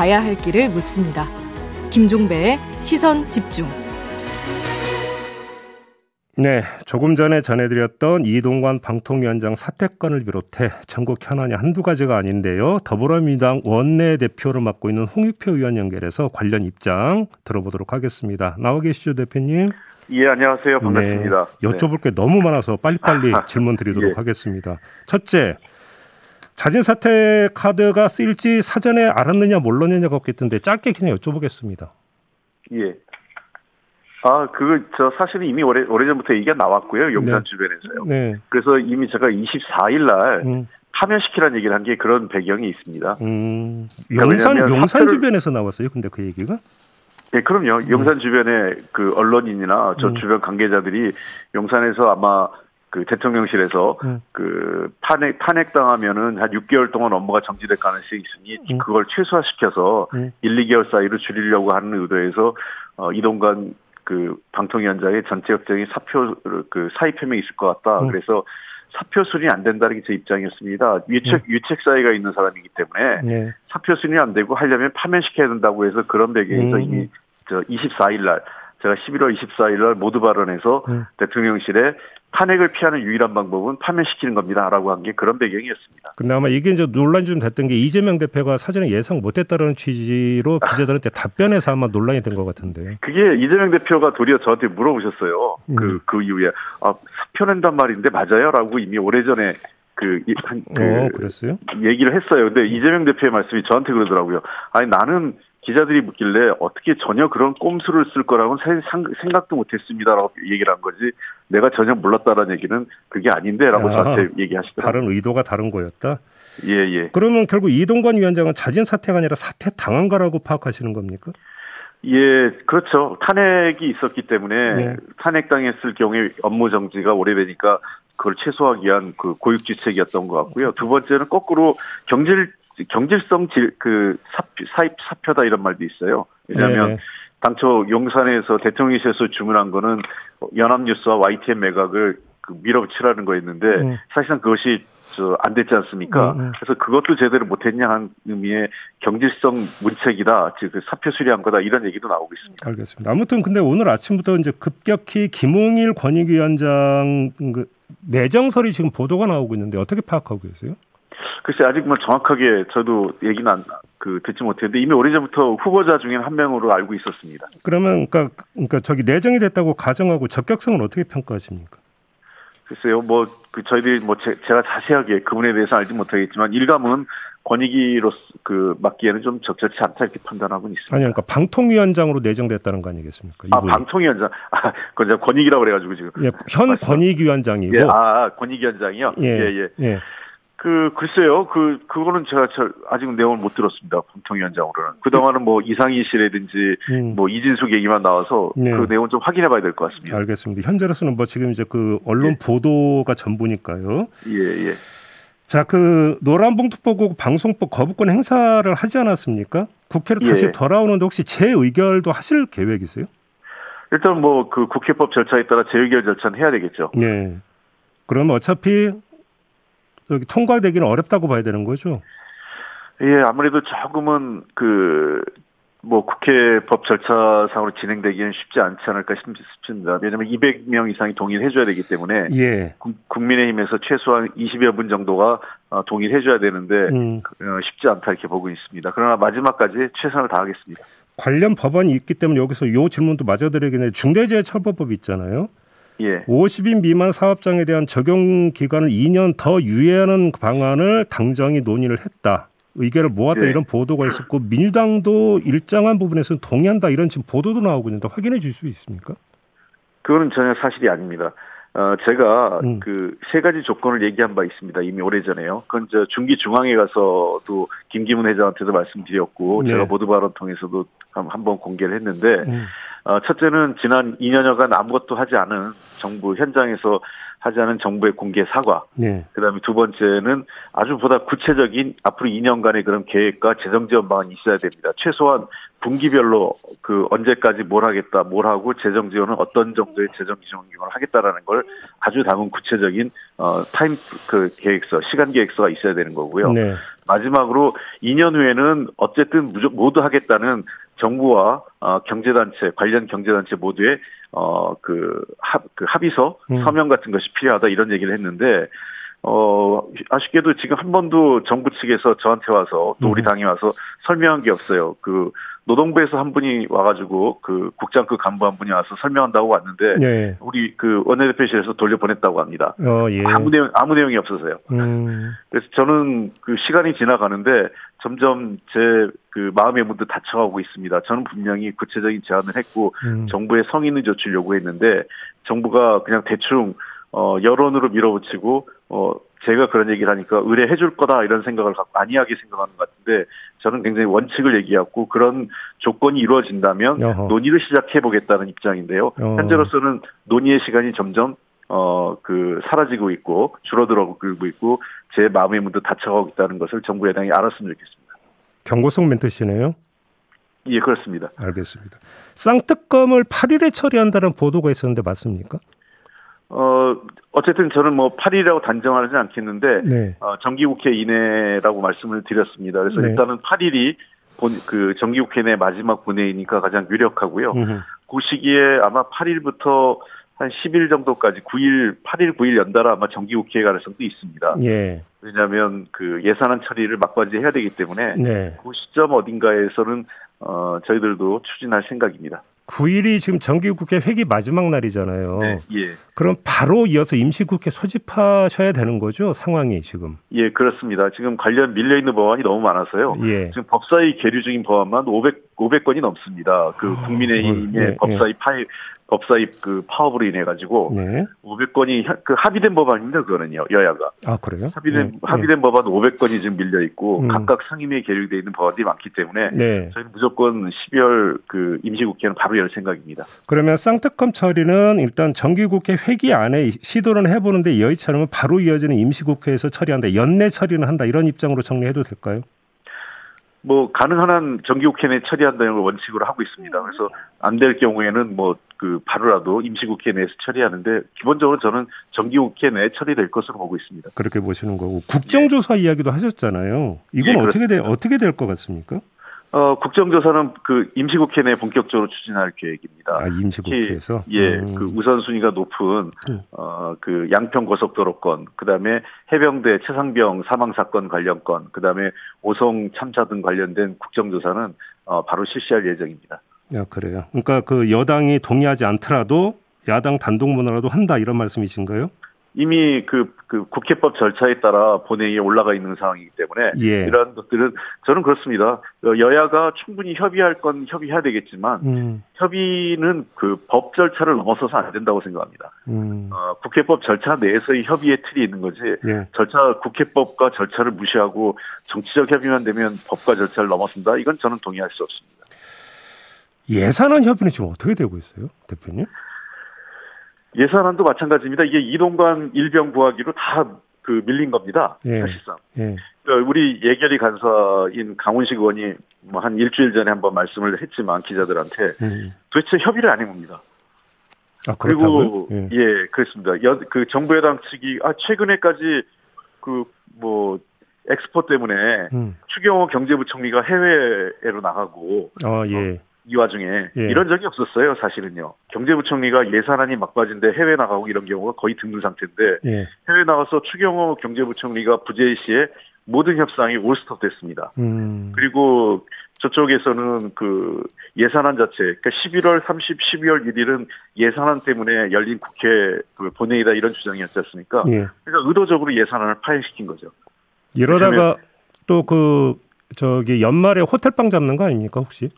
가야 할 길을 묻습니다. 김종배의 시선 집중. 네, 조금 전에 전해드렸던 이동관 방통위원장 사퇴권을 비롯해 전국 현안이 한두 가지가 아닌데요. 더불어민주당 원내대표를 맡고 있는 홍익표 의원 연결해서 관련 입장 들어보도록 하겠습니다. 나와 계시죠, 대표님? 예, 안녕하세요. 반갑습니다. 네, 여쭤볼 게 너무 많아서 빨리빨리 질문 드리도록 예. 하겠습니다. 첫째, 자진 사퇴 카드가 쓰일지 사전에 알았느냐 몰랐느냐가 없겠던데 짧게 그냥 여쭤보겠습니다. 예. 아, 그, 저, 사실은 이미 오래, 오래전부터 얘기가 나왔고요. 용산 네. 주변에서요. 네. 그래서 이미 제가 24일 날 음. 파면시키라는 얘기를 한 게 그런 배경이 있습니다. 음. 용산, 용산 사태를... 주변에서 나왔어요. 근데 그 얘기가? 네, 그럼요. 용산 음. 주변에 그 언론인이나 저 음. 주변 관계자들이 용산에서 아마 그 대통령실에서 음. 그 탄핵 탄핵 당하면은 한 6개월 동안 업무가 정지될 가능성이 있으니 음. 그걸 최소화시켜서 음. 1, 2개월 사이로 줄이려고 하는 의도에서 어 이동관 그 방통위원장의 전체적인 사표 그 사의 표명이 있을 것 같다. 음. 그래서 사표 순위 안 된다는 게 제 입장이었습니다. 유책 음. 유책 사이가 있는 사람이기 때문에 네. 사표 순위 안 되고 하려면 파면시켜야 된다고 해서 그런 배경에서 음. 이미 저 24일 날 제가 11월 24일 날 모두 발언해서 음. 대통령실에 탄핵을 피하는 유일한 방법은 파면시키는 겁니다라고 한 게 그런 배경이었습니다. 근데 아마 이게 이제 논란이 좀 됐던 게 이재명 대표가 사전에 예상 못했다는 취지로 기자들한테 답변해서 아마 논란이 된 것 같은데. 그게 이재명 대표가 도리어 저한테 물어보셨어요. 음. 그, 그 이후에. 아, 사표 낸단 말인데 맞아요? 라고 이미 오래전에 그, 한, 그 어, 그랬어요? 얘기를 했어요. 근데 이재명 대표의 말씀이 저한테 그러더라고요. 아니, 나는 기자들이 묻길래 어떻게 전혀 그런 꼼수를 쓸 거라고는 생각도 못했습니다라고 얘기를 한 거지 내가 전혀 몰랐다라는 얘기는 그게 아닌데라고 아, 저한테 얘기하시더라고요. 다른 의도가 다른 거였다. 예예. 예. 그러면 결국 이동관 위원장은 자진 사퇴가 아니라 사퇴 당한 거라고 파악하시는 겁니까? 예, 그렇죠. 탄핵이 있었기 때문에 네. 탄핵당했을 경우에 업무 정지가 오래되니까 그걸 최소화하기 위한 그 고육지책이었던 것 같고요. 두 번째는 거꾸로 경질 경질성 질, 그 사표, 사입 사표다 이런 말도 있어요. 왜냐하면 네네. 당초 용산에서 대통령실에서 주문한 거는 연합뉴스와 YTN 매각을 그 밀어붙이라는 거였는데 음. 사실상 그것이 저안 됐지 않습니까? 음, 음. 그래서 그것도 제대로 못했냐 한 의미의 경질성 문책이다, 즉그 사표 수리한 거다 이런 얘기도 나오고 있습니다. 알겠습니다. 아무튼 근데 오늘 아침부터 이제 급격히 김홍일 권익위원장 그 내정설이 지금 보도가 나오고 있는데 어떻게 파악하고 계세요? 글쎄 아직 뭐 정확하게 저도 얘기는 안, 그 듣지 못했는데 이미 오래전부터 후보자 중에 한 명으로 알고 있었습니다. 그러면 그러니까 그러니까 저기 내정이 됐다고 가정하고 적격성을 어떻게 평가하십니까? 글쎄요, 뭐, 그, 저희들이 뭐, 제, 가 자세하게 그분에 대해서 알지 못하겠지만, 일감은 권익위로 그 맡기에는 좀 적절치 않다 이렇게 판단하고는 있습니다. 아니, 그러니까 방통위원장으로 내정됐다는 거 아니겠습니까? 아, 방통위원장. 아, 그건 권익이라고 그래가지고 지금. 예, 현 권익위원장이고. 예, 아, 권익위원장이요? 예, 예. 예. 예. 그 글쎄요, 그 그거는 제가 저 아직 내용을 못 들었습니다. 방통위원장으로는 그 동안은 뭐 이상희 씨라든지 음. 뭐 이진숙 얘기만 나와서 네. 그 내용 좀 확인해봐야 될 것 같습니다. 알겠습니다. 현재로서는 뭐 지금 이제 그 언론 예. 보도가 전부니까요. 예 예. 자, 그 노란봉투법 방송법 거부권 행사를 하지 않았습니까? 국회로 다시 예. 돌아오는데 혹시 재의결도 하실 계획이세요? 일단 뭐 그 국회법 절차에 따라 재의결 절차는 해야 되겠죠. 네. 그럼 어차피 여기 통과되기는 어렵다고 봐야 되는 거죠. 예, 아무래도 조금은 그, 뭐, 국회 법 절차상으로 진행되기는 쉽지 않지 않을까 싶습니다. 왜냐하면 200명 이상이 동의를 해줘야 되기 때문에. 예. 국민의힘에서 최소한 20여 분 정도가 어, 동의를 해줘야 되는데, 음. 어, 쉽지 않다 이렇게 보고 있습니다. 그러나 마지막까지 최선을 다하겠습니다. 관련 법안이 있기 때문에 여기서 요 질문도 마저 드리겠는데, 중대재해처벌법 있잖아요. 예. 50인 미만 사업장에 대한 적용 기간을 2년 더 유예하는 방안을 당정이 논의를 했다. 의견을 모았다 예. 이런 보도가 있었고 민주당도 일정한 부분에서는 동의한다 이런 지금 보도도 나오고 있는데 확인해 줄 수 있습니까? 그거는 전혀 사실이 아닙니다. 어, 제가 음. 그세 가지 조건을 얘기한 바 있습니다. 이미 오래전에요. 그건 저 중기 중앙에 가서도 김기문 회장한테도 말씀드렸고 네. 제가 보도 발언 통해서도 한번 공개를 했는데 음. 어, 첫째는 지난 2년여간 아무것도 하지 않은 정부 현장에서 하지 않은 정부의 공개 사과. 네. 그다음에 두 번째는 아주 보다 구체적인 앞으로 2년간의 그런 계획과 재정 지원 방안이 있어야 됩니다. 최소한 분기별로 그 언제까지 뭘 하겠다, 뭘 하고 재정 지원은 어떤 정도의 재정 지원을 하겠다라는 걸 아주 담은 구체적인 어 타임 그 계획서, 시간 계획서가 있어야 되는 거고요. 네. 마지막으로 2년 후에는 어쨌든 모두 하겠다는 정부와 어, 경제단체 관련 경제단체 모두의 어그 그 합의서 음. 서명 같은 것이 필요하다 이런 얘기를 했는데 어, 아쉽게도 지금 한 번도 정부 측에서 저한테 와서 또 우리 음. 당에 와서 설명한 게 없어요. 그 노동부에서 한 분이 와가지고 그 국장급 간부 한 분이 와서 설명한다고 왔는데 네. 우리 그 원내대표실에서 돌려보냈다고 합니다. 어, 예. 아무 내용 아무 내용이 없어서요. 음. 그래서 저는 그 시간이 지나가는데 점점 제 그 마음의 문도 닫혀가고 있습니다. 저는 분명히 구체적인 제안을 했고 음. 정부의 성인의 조치를 요구했는데 정부가 그냥 대충 어 여론으로 밀어붙이고 어 제가 그런 얘기를 하니까 의뢰해 줄 거다 이런 생각을 갖고 안이하게 생각하는 것 같은데 저는 굉장히 원칙을 얘기하고 그런 조건이 이루어진다면 어허. 논의를 시작해 보겠다는 입장인데요. 어. 현재로서는 논의의 시간이 점점 어 그 사라지고 있고 줄어들고 있고 제 마음의 문도 닫혀가고 있다는 것을 정부 여당이 알았으면 좋겠습니다. 경고성 멘트시네요. 예, 그렇습니다. 알겠습니다. 쌍특검을 8일에 처리한다는 보도가 있었는데 맞습니까? 어, 어쨌든 저는 뭐 8일이라고 단정하지 않겠는데, 네. 어, 정기국회 이내라고 말씀을 드렸습니다. 그래서 네. 일단은 8일이 본, 그 정기국회 내 마지막 본회의니까 가장 유력하고요. 음흠. 그 시기에 아마 8일부터 한 10일 정도까지 9일, 8일, 9일 연달아 아마 정기국회 가능성도 있습니다. 예. 왜냐하면 그 예산안 처리를 막바지 해야 되기 때문에 네. 그 시점 어딘가에서는 어, 저희들도 추진할 생각입니다. 9일이 지금 정기국회 회기 마지막 날이잖아요. 네, 예. 그럼 바로 이어서 임시국회 소집하셔야 되는 거죠? 상황이 지금. 예, 그렇습니다. 지금 관련 밀려 있는 법안이 너무 많아서요. 예. 지금 법사위 계류 중인 법안만 500, 500건이 넘습니다. 그 아, 국민의힘의 예, 법사위 파일, 법사입 그 파업으로 인해 가지고 네. 500건이 그 합의된 법안입니다. 그거는요 여야가. 아 그래요? 합의된 네. 합의된 법안 500건이 지금 밀려 있고 음. 각각 상임위에 계류돼 있는 법안이 많기 때문에 네. 저희는 무조건 12월 그 임시국회는 바로 열 생각입니다. 그러면 쌍특검 처리는 일단 정기국회 회기 안에 시도를 해보는데 여의치 않으면 바로 이어지는 임시국회에서 처리한다. 연내 처리는 한다. 이런 입장으로 정리해도 될까요? 뭐 가능한 한 정기국회 내 처리한다는 걸 원칙으로 하고 있습니다. 그래서 안 될 경우에는 뭐 그 바로라도 임시국회 내에서 처리하는데 기본적으로 저는 정기국회 내에 처리될 것으로 보고 있습니다. 그렇게 보시는 거고 국정조사 네. 이야기도 하셨잖아요. 이건 네, 어떻게 돼 어떻게 될 것 같습니까? 어, 국정조사는 그 임시국회 내 본격적으로 추진할 계획입니다. 아, 임시국회에서? 예, 음. 그 우선순위가 높은, 음. 어, 그 양평 고속도로 건, 그 다음에 해병대 최상병 사망사건 관련 건, 그 다음에 오송 참사 등 관련된 국정조사는, 어, 바로 실시할 예정입니다. 야, 그래요. 그러니까 그 여당이 동의하지 않더라도 야당 단독 문화라도 한다 이런 말씀이신가요? 이미 그, 그 국회법 절차에 따라 본회의에 올라가 있는 상황이기 때문에 예. 이러한 것들은 저는 그렇습니다. 여야가 충분히 협의할 건 협의해야 되겠지만 음. 협의는 그 법 절차를 넘어서서 안 된다고 생각합니다. 음. 어, 국회법 절차 내에서의 협의의 틀이 있는 거지 예. 절차 국회법과 절차를 무시하고 정치적 협의만 되면 법과 절차를 넘어선다. 이건 저는 동의할 수 없습니다. 예산안 협의는 지금 어떻게 되고 있어요, 대표님? 예산안도 마찬가지입니다. 이게 이동관 일병 구하기로 다 그 밀린 겁니다. 예. 사실상. 예. 그러니까 우리 예결위 간사인 강훈식 의원이 뭐 한 일주일 전에 한번 말씀을 했지만 기자들한테 음. 도대체 협의를 안 해 봅니다. 아, 그리고 예. 예, 그렇습니다. 여, 그 정부 여당 측이 아 최근에까지 그뭐 엑스포 때문에 음. 추경호 경제부총리가 해외로 나가고 어, 예. 어, 이 와중에 예. 이런 적이 없었어요, 사실은요. 경제부총리가 예산안이 막바지인데 해외 나가고 이런 경우가 거의 드문 상태인데 예. 해외 나가서 추경호 경제부총리가 부재희 씨의 모든 협상이 올스톱 됐습니다. 음. 그리고 저쪽에서는 그 예산안 자체, 그러니까 11월 30, 12월 1일은 예산안 때문에 열린 국회 그 본회의다 이런 주장이었지 않습니까? 예. 그러니까 의도적으로 예산안을 파행시킨 거죠. 이러다가 또 그 저기 연말에 호텔방 잡는 거 아닙니까 혹시?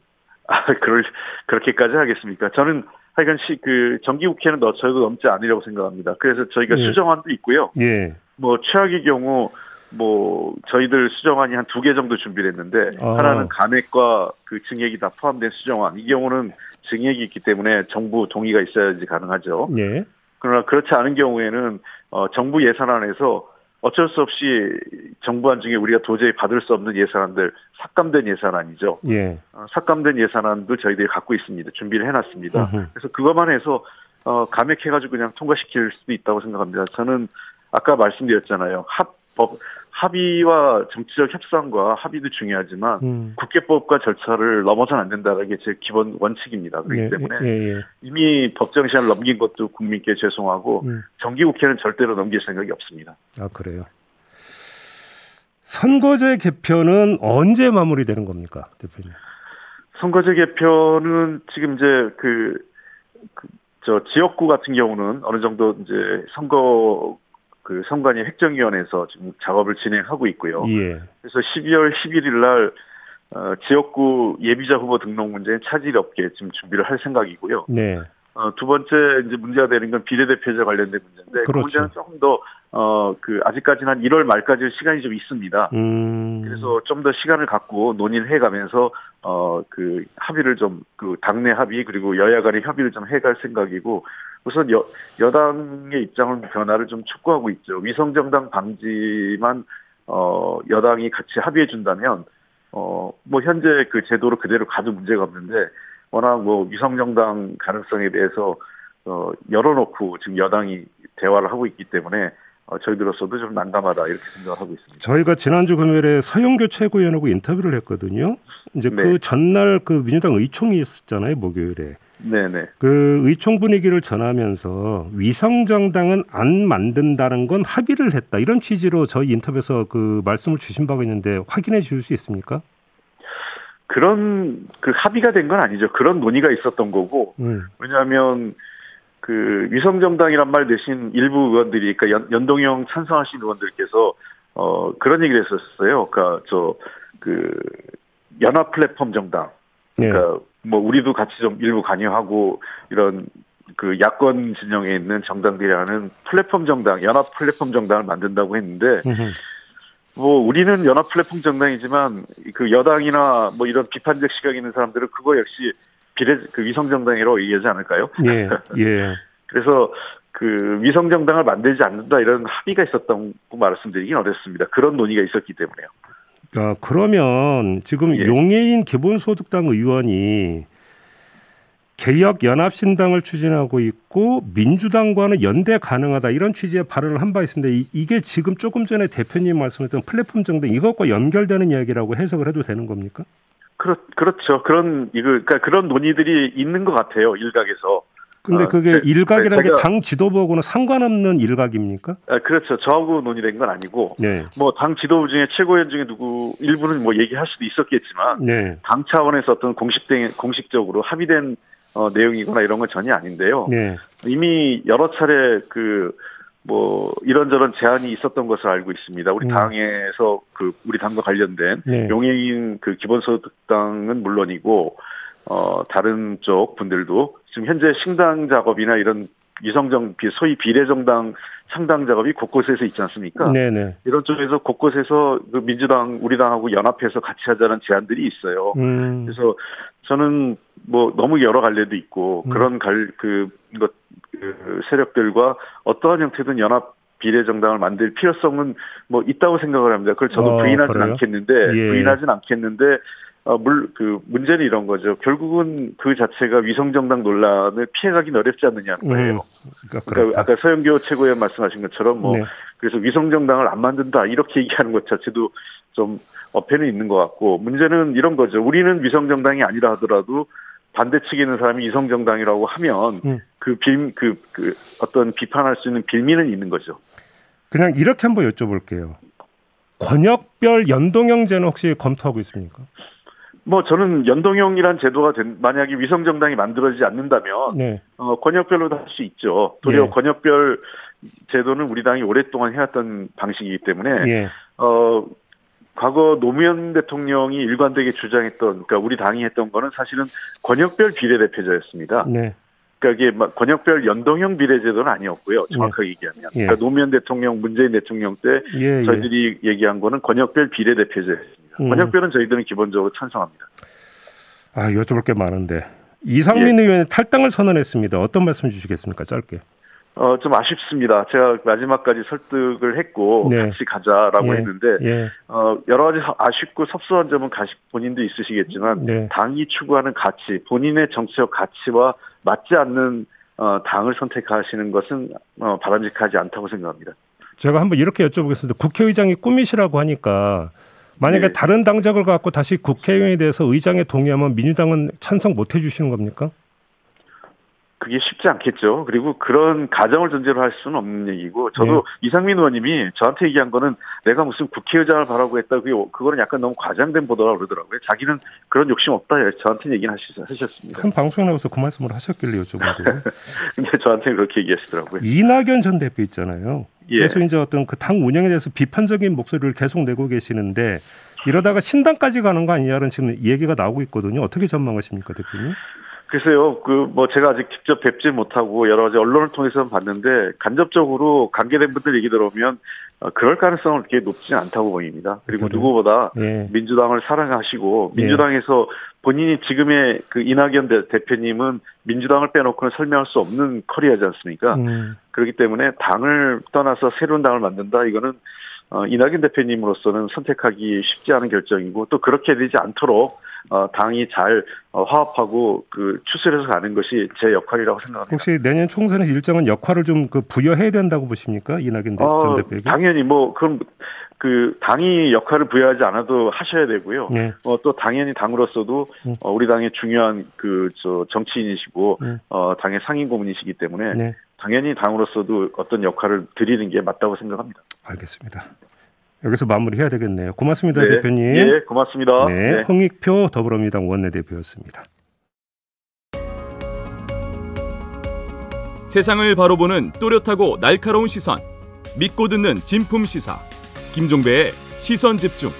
아, 그럴, 그렇게까지 하겠습니까? 저는 하여간 시, 그, 정기국회는 넣어도 넘지 않으려고 생각합니다. 그래서 저희가 예. 수정안도 있고요. 예. 뭐, 최악의 경우, 뭐, 저희들 수정안이 한 두 개 정도 준비를 했는데, 아. 하나는 감액과 그 증액이 다 포함된 수정안. 이 경우는 증액이 있기 때문에 정부 동의가 있어야지 가능하죠. 예. 그러나 그렇지 않은 경우에는, 어, 정부 예산안에서 어쩔 수 없이 정부 안 중에 우리가 도저히 받을 수 없는 예산안들 삭감된 예산안이죠. 예. 어, 삭감된 예산안도 저희들이 갖고 있습니다. 준비를 해놨습니다. 으흠. 그래서 그것만 해서 어, 감액해가지고 그냥 통과시킬 수도 있다고 생각합니다. 저는 아까 말씀드렸잖아요. 합법 합의와 정치적 협상과 합의도 중요하지만 음. 국회법과 절차를 넘어서는 안 된다는 게 제 기본 원칙입니다. 그렇기 예, 때문에 예, 예. 이미 법정 시한을 넘긴 것도 국민께 죄송하고 음. 정기국회는 절대로 넘길 생각이 없습니다. 아 그래요. 선거제 개편은 언제 마무리되는 겁니까, 대표님? 선거제 개편은 지금 이제 그, 그, 저 지역구 같은 경우는 어느 정도 이제 선거 그 선관위 획정위원회에서 지금 작업을 진행하고 있고요. 예. 그래서 12월 11일 날 어, 지역구 예비자 후보 등록 문제는 차질이 없게 지금 준비를 할 생각이고요. 네. 어, 두 번째 이제 문제가 되는 건 비례대표제 관련된 문제인데 그 그렇죠. 그 문제는 조금 더 어, 그, 아직까지는 한 1월 말까지 시간이 좀 있습니다. 음. 그래서 좀 더 시간을 갖고 논의를 해가면서, 어, 그, 합의를 좀, 그, 당내 합의, 그리고 여야 간의 협의를 좀 해갈 생각이고, 우선 여, 여당의 입장은 변화를 좀 촉구하고 있죠. 위성정당 방지만, 어, 여당이 같이 합의해준다면, 어, 뭐, 현재 그 제도로 그대로 가도 문제가 없는데, 워낙 뭐, 위성정당 가능성에 대해서, 어, 열어놓고 지금 여당이 대화를 하고 있기 때문에, 어, 저희들로서도 좀 난감하다 이렇게 생각을 하고 있습니다. 저희가 지난주 금요일에 서영교 최고위원하고 인터뷰를 했거든요. 이제 그 네. 그 전날 그 민주당 의총이 있었잖아요, 목요일에. 네네. 그 의총 분위기를 전하면서 위성정당은 안 만든다는 건 합의를 했다 이런 취지로 저희 인터뷰에서 그 말씀을 주신 바가 있는데 확인해 주실 수 있습니까? 그런 그 합의가 된 건 아니죠. 그런 논의가 있었던 거고 음. 왜냐하면 그 위성 정당이란 말 대신 일부 의원들이 그러니까 연, 연동형 찬성하신 의원들께서 어 그런 얘기를 했었어요. 그러니까 저 그 연합 플랫폼 정당. 그러니까 네. 뭐 우리도 같이 좀 일부 관여하고 이런 그 야권 진영에 있는 정당들이 하는 플랫폼 정당, 연합 플랫폼 정당을 만든다고 했는데 뭐 우리는 연합 플랫폼 정당이지만 그 여당이나 뭐 이런 비판적 시각이 있는 사람들은 그거 역시 비례 그 위성 정당이라고 얘기하지 않을까요? 예. 예. 그래서 그 위성 정당을 만들지 않는다 이런 합의가 있었던 고 말씀드리긴 어렵습니다. 그런 논의가 있었기 때문에요. 아, 그러면 지금 예. 용해인 기본소득당 의원이 개혁 연합신당을 추진하고 있고 민주당과는 연대 가능하다 이런 취지의 발언을 한 바 있는데 이게 지금 조금 전에 대표님 말씀하셨던 플랫폼 정당 이것과 연결되는 이야기라고 해석을 해도 되는 겁니까? 그렇, 그렇죠. 그런, 이거, 그러니까 그런 논의들이 있는 것 같아요, 일각에서. 근데 아, 그게 어, 일각이라는 게당 지도부하고는 상관없는 일각입니까? 아, 그렇죠. 저하고 논의된 건 아니고, 네. 뭐당 지도부 중에 최고위원 중에 누구 일부는 뭐 얘기할 수도 있었겠지만, 네. 당 차원에서 어떤 공식된 공식적으로 합의된 어, 내용이거나 이런 건 전혀 아닌데요. 네. 이미 여러 차례 그 뭐 이런저런 제안이 있었던 것을 알고 있습니다. 우리 음. 당에서 그 우리 당과 관련된 네. 용해인 그 기본소득당은 물론이고 어 다른 쪽 분들도 지금 현재 신당 작업이나 이런 이성정 소위 비례정당 창당 작업이 곳곳에서 있지 않습니까? 네네. 이런 쪽에서 곳곳에서 그 민주당 우리 당하고 연합해서 같이 하자는 제안들이 있어요. 음. 그래서 저는 뭐 너무 여러 갈래도 있고 음. 그런 갈그 것 그 세력들과 어떠한 형태든 연합 비례정당을 만들 필요성은 뭐 있다고 생각을 합니다. 그걸 저도 어, 부인하진 그래요? 않겠는데 예. 부인하진 않겠는데 어, 물, 그, 문제는 이런 거죠. 결국은 그 자체가 위성정당 논란을 피해가긴 어렵지 않느냐는 음, 거예요. 음, 그러니까, 그러니까 아까 서영교 최고위원 말씀하신 것처럼 뭐, 네. 그래서 위성정당을 안 만든다, 이렇게 얘기하는 것 자체도 좀 어폐는 있는 것 같고, 문제는 이런 거죠. 우리는 위성정당이 아니라 하더라도 반대 측에 있는 사람이 이성정당이라고 하면 음. 그 빌, 그, 그 어떤 비판할 수 있는 빌미는 있는 거죠. 그냥 이렇게 한번 여쭤볼게요. 권역별 연동형제는 혹시 검토하고 있습니까? 뭐 저는 연동형이란 제도가 된, 만약에 위성 정당이 만들어지지 않는다면 네. 어, 권역별로도 할 수 있죠. 도리어 예. 권역별 제도는 우리 당이 오랫동안 해왔던 방식이기 때문에 예. 어 과거 노무현 대통령이 일관되게 주장했던 그러니까 우리 당이 했던 거는 사실은 권역별 비례대표제였습니다. 네. 그러니까 이게 권역별 연동형 비례제도는 아니었고요. 정확하게 네. 얘기하면. 예. 그러니까 노무현 대통령, 문재인 대통령 때 예, 예. 저희들이 예. 얘기한 거는 권역별 비례대표제였습니다. 음. 권역별은 저희들은 기본적으로 찬성합니다. 아, 여쭤볼 게 많은데. 이상민 예. 의원이 탈당을 선언했습니다. 어떤 말씀 주시겠습니까? 짧게. 어, 좀 아쉽습니다. 제가 마지막까지 설득을 했고, 네. 같이 가자라고 예. 했는데, 예. 어, 여러 가지 아쉽고 섭섭한 점은 가시, 본인도 있으시겠지만, 네. 당이 추구하는 가치, 본인의 정치적 가치와 맞지 않는, 어, 당을 선택하시는 것은, 어, 바람직하지 않다고 생각합니다. 제가 한번 이렇게 여쭤보겠습니다. 국회의장이 꿈이시라고 하니까 만약에 네. 다른 당적을 갖고 다시 국회의원에 대해서 의장에 동의하면 민주당은 찬성 못 해주시는 겁니까? 그게 쉽지 않겠죠. 그리고 그런 가정을 전제로 할 수는 없는 얘기고 저도 네. 이상민 의원님이 저한테 얘기한 거는 내가 무슨 국회의장을 바라고 했다. 그게 그거는 약간 너무 과장된 보도라고 그러더라고요. 자기는 그런 욕심 없다. 저한테 얘기는 하셨습니다. 한 방송에 나와서 그 말씀을 하셨길래 여쭤봤는데. 근데 저한테 그렇게 얘기하시더라고요. 이낙연 전 대표 있잖아요. 예. 그래서 이제 어떤 그 당 운영에 대해서 비판적인 목소리를 계속 내고 계시는데 이러다가 신당까지 가는 거 아니냐는 지금 얘기가 나오고 있거든요. 어떻게 전망하십니까, 대표님? 글쎄요, 그, 뭐, 제가 아직 직접 뵙지 못하고 여러 가지 언론을 통해서 봤는데, 간접적으로 관계된 분들 얘기 들어오면, 어, 그럴 가능성은 그렇게 높지는 않다고 보입니다. 그리고 그래요? 누구보다 예. 민주당을 사랑하시고, 예. 민주당에서 본인이 지금의 그 이낙연 대표님은 민주당을 빼놓고는 설명할 수 없는 커리어지 않습니까? 음. 그렇기 때문에 당을 떠나서 새로운 당을 만든다, 이거는 어, 이낙연 대표님으로서는 선택하기 쉽지 않은 결정이고 또 그렇게 되지 않도록 어, 당이 잘 어, 화합하고 그 추스려서 가는 것이 제 역할이라고 생각합니다. 혹시 내년 총선의 일정은 역할을 좀 그 부여해야 된다고 보십니까 이낙연 어, 전 대표에게? 당연히 뭐 그럼 그 당이 역할을 부여하지 않아도 하셔야 되고요. 네. 어, 또 당연히 당으로서도 음. 어, 우리 당의 중요한 그 저 정치인이시고 음. 어, 당의 상임 고문이시기 때문에 네. 당연히 당으로서도 어떤 역할을 드리는 게 맞다고 생각합니다. 알겠습니다. 여기서 마무리해야 되겠네요. 고맙습니다, 네. 대표님. 예, 고맙습니다. 네, 네. 홍익표 더불어민주당 원내대표였습니다. 세상을 바로 보는 또렷하고 날카로운 시선. 믿고 듣는 진품 시사. 김종배의 시선 집중.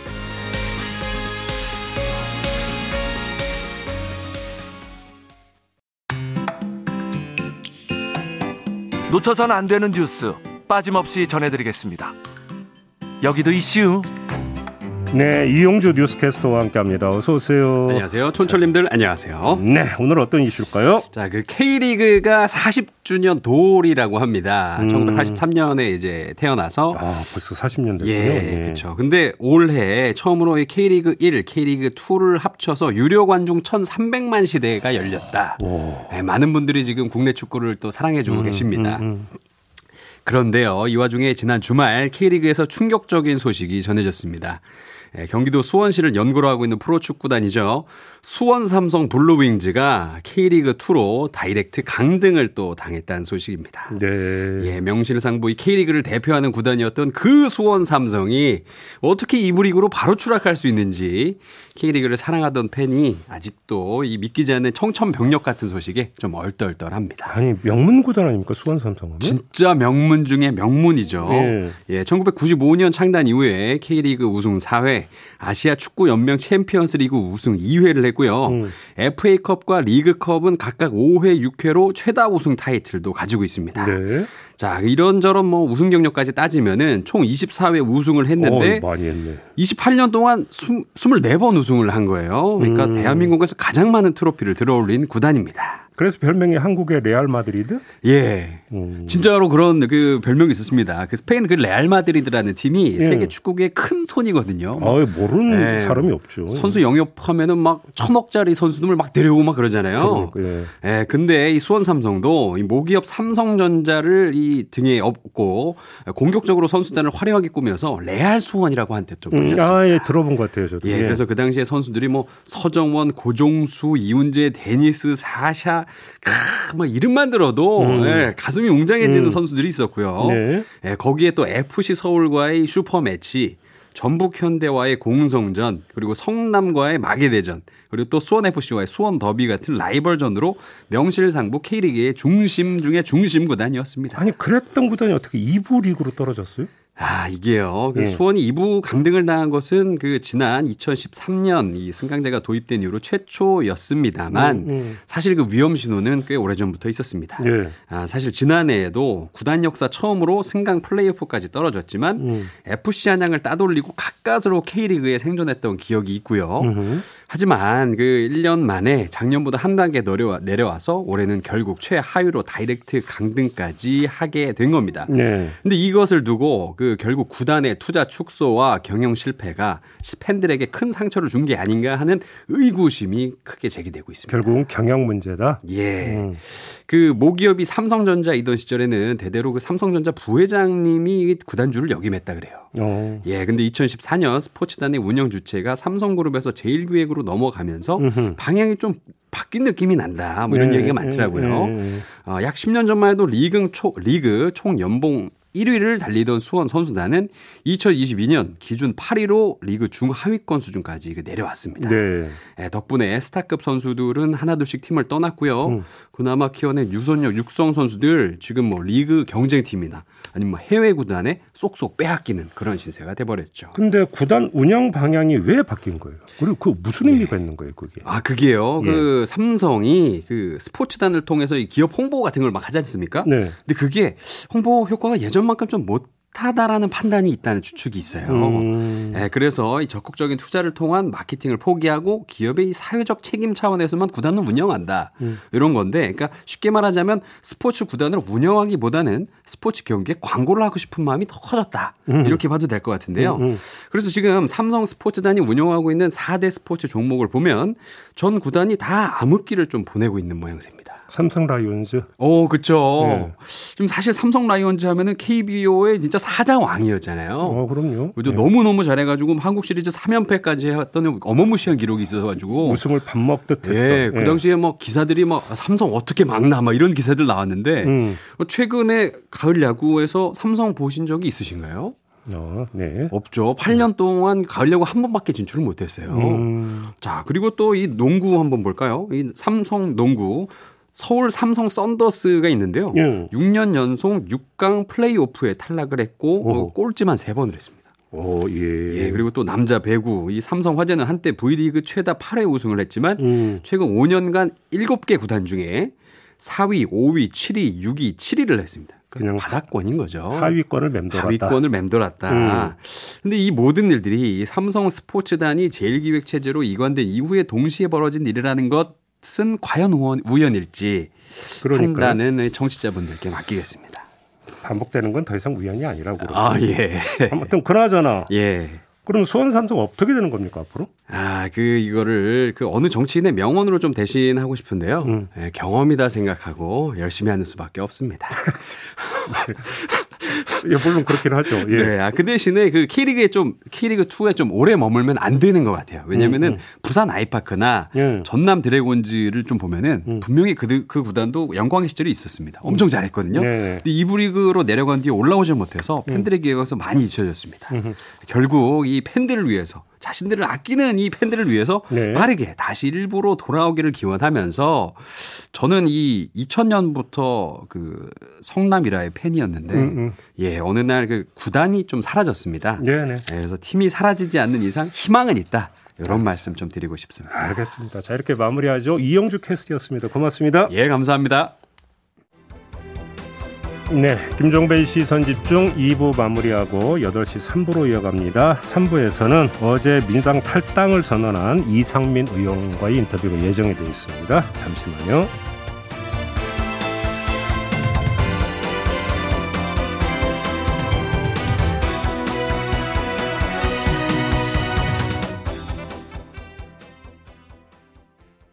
놓쳐선 안 되는 뉴스 빠짐없이 전해드리겠습니다. 여기도 이슈. 네, 이용주 뉴스캐스터와 함께합니다. 어서 오세요. 안녕하세요, 촌철님들 안녕하세요. 네, 오늘 어떤 이슈일까요? 자, 그 K리그가 40주년 돌이라고 합니다. 음. 1983년에 이제 태어나서 아, 벌써 40년 됐군요. 예, 네. 그렇죠. 근데 올해 처음으로 이 K리그 1, K리그 2를 합쳐서 유료 관중 1,300만 시대가 열렸다. 네, 많은 분들이 지금 국내 축구를 또 사랑해 주고 음, 계십니다. 음, 음. 그런데요, 이 와중에 지난 주말 K리그에서 충격적인 소식이 전해졌습니다. 예, 경기도 수원시를 연고로 하고 있는 프로축구단이죠. 수원 삼성 블루윙즈가 K리그 2로 다이렉트 강등을 또 당했다는 소식입니다. 네. 예, 명실상부 이 K리그를 대표하는 구단이었던 그 수원 삼성이 어떻게 이부 리그로 바로 추락할 수 있는지 K리그를 사랑하던 팬이 아직도 이 믿기지 않는 청천벽력 같은 소식에 좀 얼떨떨합니다. 아니 명문 구단 아닙니까 수원 삼성은? 진짜 명문 중에 명문이죠. 예. 예, 1995년 창단 이후에 K리그 우승 4회, 아시아 축구 연맹 챔피언스 리그 우승 2회를 했고요. 음. FA컵과 리그컵은 각각 5회, 6회로 최다 우승 타이틀도 가지고 있습니다. 네. 자, 이런저런 뭐 우승 경력까지 따지면은 총 24회 우승을 했는데 어, 많이 했네. 28년 동안 24번 우승을 한 거예요. 그러니까 음. 대한민국에서 가장 많은 트로피를 들어올린 구단입니다. 그래서 별명이 한국의 레알 마드리드? 예. 음. 진짜로 그런 그 별명이 있었습니다. 그 스페인 그 레알 마드리드라는 팀이 예. 세계 축구계의 큰 손이거든요. 아, 모르는 예. 사람이 없죠. 선수 영입하면은 막 천억짜리 선수들 막 데려오고 막 그러잖아요. 그러니까, 예. 예. 근데 이 수원 삼성도 이 모기업 삼성전자를 이 등에 업고 공격적으로 선수단을 화려하게 꾸며서 레알 수원이라고 한테 좀 불렸습니다. 음, 아, 예, 들어본 것 같아요, 저도. 예, 예. 그래서 그 당시에 선수들이 뭐 서정원, 고종수, 이운재, 데니스, 사샤 크, 뭐 이름만 들어도 음. 예, 가슴이 웅장해지는 음. 선수들이 있었고요. 네. 예, 거기에 또 FC 서울과의 슈퍼 매치, 전북 현대와의 공성전, 그리고 성남과의 마계대전, 그리고 또 수원 FC와의 수원 더비 같은 라이벌전으로 명실상부 K리그의 중심 중에 중심 구단이었습니다. 아니 그랬던 구단이 어떻게 2부 리그로 떨어졌어요? 아, 이게요. 그 네. 수원이 2부 강등을 당한 것은 그 지난 2013년 이 승강제가 도입된 이후로 최초였습니다만 음, 음. 사실 그 위험 신호는 꽤 오래전부터 있었습니다. 네. 아, 사실 지난해에도 구단 역사 처음으로 승강 플레이오프까지 떨어졌지만 음. FC 안양을 따돌리고 가까스로 K리그에 생존했던 기억이 있고요. 음흠. 하지만 그 1년 만에 작년보다 한 단계 내려와, 내려와서 올해는 결국 최하위로 다이렉트 강등까지 하게 된 겁니다. 네. 근데 이것을 두고 그 결국 구단의 투자 축소와 경영 실패가 팬들에게 큰 상처를 준 게 아닌가 하는 의구심이 크게 제기되고 있습니다. 결국은 경영 문제다. 예. 음. 그 모기업이 삼성전자이던 시절에는 대대로 그 삼성전자 부회장님이 구단주를 역임했다 그래요. 오. 어. 예. 근데 2014년 스포츠단의 운영 주체가 삼성그룹에서 제일기획으로 넘어가면서 음흠. 방향이 좀 바뀐 느낌이 난다. 뭐 이런 네, 얘기가 많더라고요. 네, 네. 어, 약 10년 전만 해도 리그 초 리그 총 연봉 1위를 달리던 수원 선수단은 2022년 기준 8위로 리그 중하위권 수준까지 내려왔습니다. 네. 예, 덕분에 스타급 선수들은 하나둘씩 팀을 떠났고요. 음. 그나마 키워낸 유선력 육성 선수들 지금 뭐 리그 경쟁팀이나 아니면 뭐 해외 구단에 쏙쏙 빼앗기는 그런 신세가 돼버렸죠. 근데 구단 운영 방향이 왜 바뀐 거예요? 그리고 그 무슨 의미가 예. 있는 거예요, 그게? 아, 그게요. 예. 그 삼성이 그 스포츠단을 통해서 기업 홍보 같은 걸 막 하지 않습니까? 네. 근데 그게 홍보 효과가 예전만큼 좀 못 타다라는 판단이 있다는 추측이 있어요. 음. 네, 그래서 이 적극적인 투자를 통한 마케팅을 포기하고 기업의 이 사회적 책임 차원에서만 구단을 운영한다. 음. 이런 건데, 그러니까 쉽게 말하자면 스포츠 구단을 운영하기보다는 스포츠 경기에 광고를 하고 싶은 마음이 더 커졌다. 음. 이렇게 봐도 될 것 같은데요. 음, 음. 그래서 지금 삼성 스포츠단이 운영하고 있는 4대 스포츠 종목을 보면 전 구단이 다 암흑기를 좀 보내고 있는 모양새입니다. 삼성 라이온즈. 오, 그렇죠. 네. 지금 사실 삼성 라이온즈 하면은 KBO의 진짜 사자왕이었잖아요. 어, 그럼요. 네. 너무 너무 잘해 가지고 한국 시리즈 3연패까지 했던 어마무시한 기록이 있어 가지고 우승을 밥 먹듯 했던. 예, 그 네. 당시에 뭐 기사들이 뭐 삼성 어떻게 막나 막 이런 기사들 나왔는데 음. 최근에 가을 야구에서 삼성 보신 적이 있으신가요? 어, 네. 없죠. 8년 동안 가을 야구 한 번밖에 진출을 못했어요. 음. 자, 그리고 또 이 농구 한번 볼까요? 이 삼성 농구 서울 삼성 썬더스가 있는데요. 예. 6년 연속 6강 플레이오프에 탈락을 했고 오. 꼴찌만 3번을 했습니다. 오, 예. 예. 그리고 또 남자 배구 이 삼성 화재는 한때 V리그 최다 8회 우승을 했지만 음. 최근 5년간 7개 구단 중에 4위, 5위, 7위, 6위, 7위를 했습니다. 그냥 바닥권인 거죠. 하위권을 맴돌았다. 하위권을 맴돌았다. 음. 근데 이 모든 일들이 삼성 스포츠단이 제일기획 체제로 이관된 이후에 동시에 벌어진 일이라는 것 것은 과연 우연일지 그러니까요. 판단은 정치자분들께 맡기겠습니다. 반복되는 건 더 이상 우연이 아니라고. 아, 예. 아무튼 그나저나. 예. 그럼 수원 삼성 어떻게 되는 겁니까 앞으로? 아, 그 이거를 그 어느 정치인의 명언으로 좀 대신하고 싶은데요. 음. 예, 경험이다 생각하고 열심히 하는 수밖에 없습니다. 예, 물론 그렇긴 하죠. 예. 네, 아, 그 대신에 그 K리그에 좀 K리그 2에 좀 오래 머물면 안 되는 것 같아요. 왜냐면은 음, 음. 부산 아이파크나 예. 전남 드래곤즈를 좀 보면은 음. 분명히 그, 그 구단도 영광의 시절이 있었습니다. 엄청 잘했거든요. 네. 네. 근데 이부 리그로 내려간 뒤에 올라오지 못해서 음. 팬들에게서 많이 잊혀졌습니다. 결국 이 팬들을 위해서 자신들을 아끼는 이 팬들을 위해서 네. 빠르게 다시 일부로 돌아오기를 기원하면서 저는 이 2000년부터 그 성남이라의 팬이었는데 음, 음. 예 어느 날 그 구단이 좀 사라졌습니다. 네, 네. 예, 그래서 팀이 사라지지 않는 이상 희망은 있다. 이런. 말씀 좀 드리고 싶습니다. 알겠습니다. 자 이렇게 마무리하죠. 이영주 캐스트였습니다. 고맙습니다. 예 감사합니다. 네, 김종배의 시선 집중 2부 마무리하고 8시 3부로 이어갑니다. 3부에서는 어제 민주당 탈당을 선언한 이상민 의원과의 인터뷰가 예정이 되어 있습니다. 잠시만요.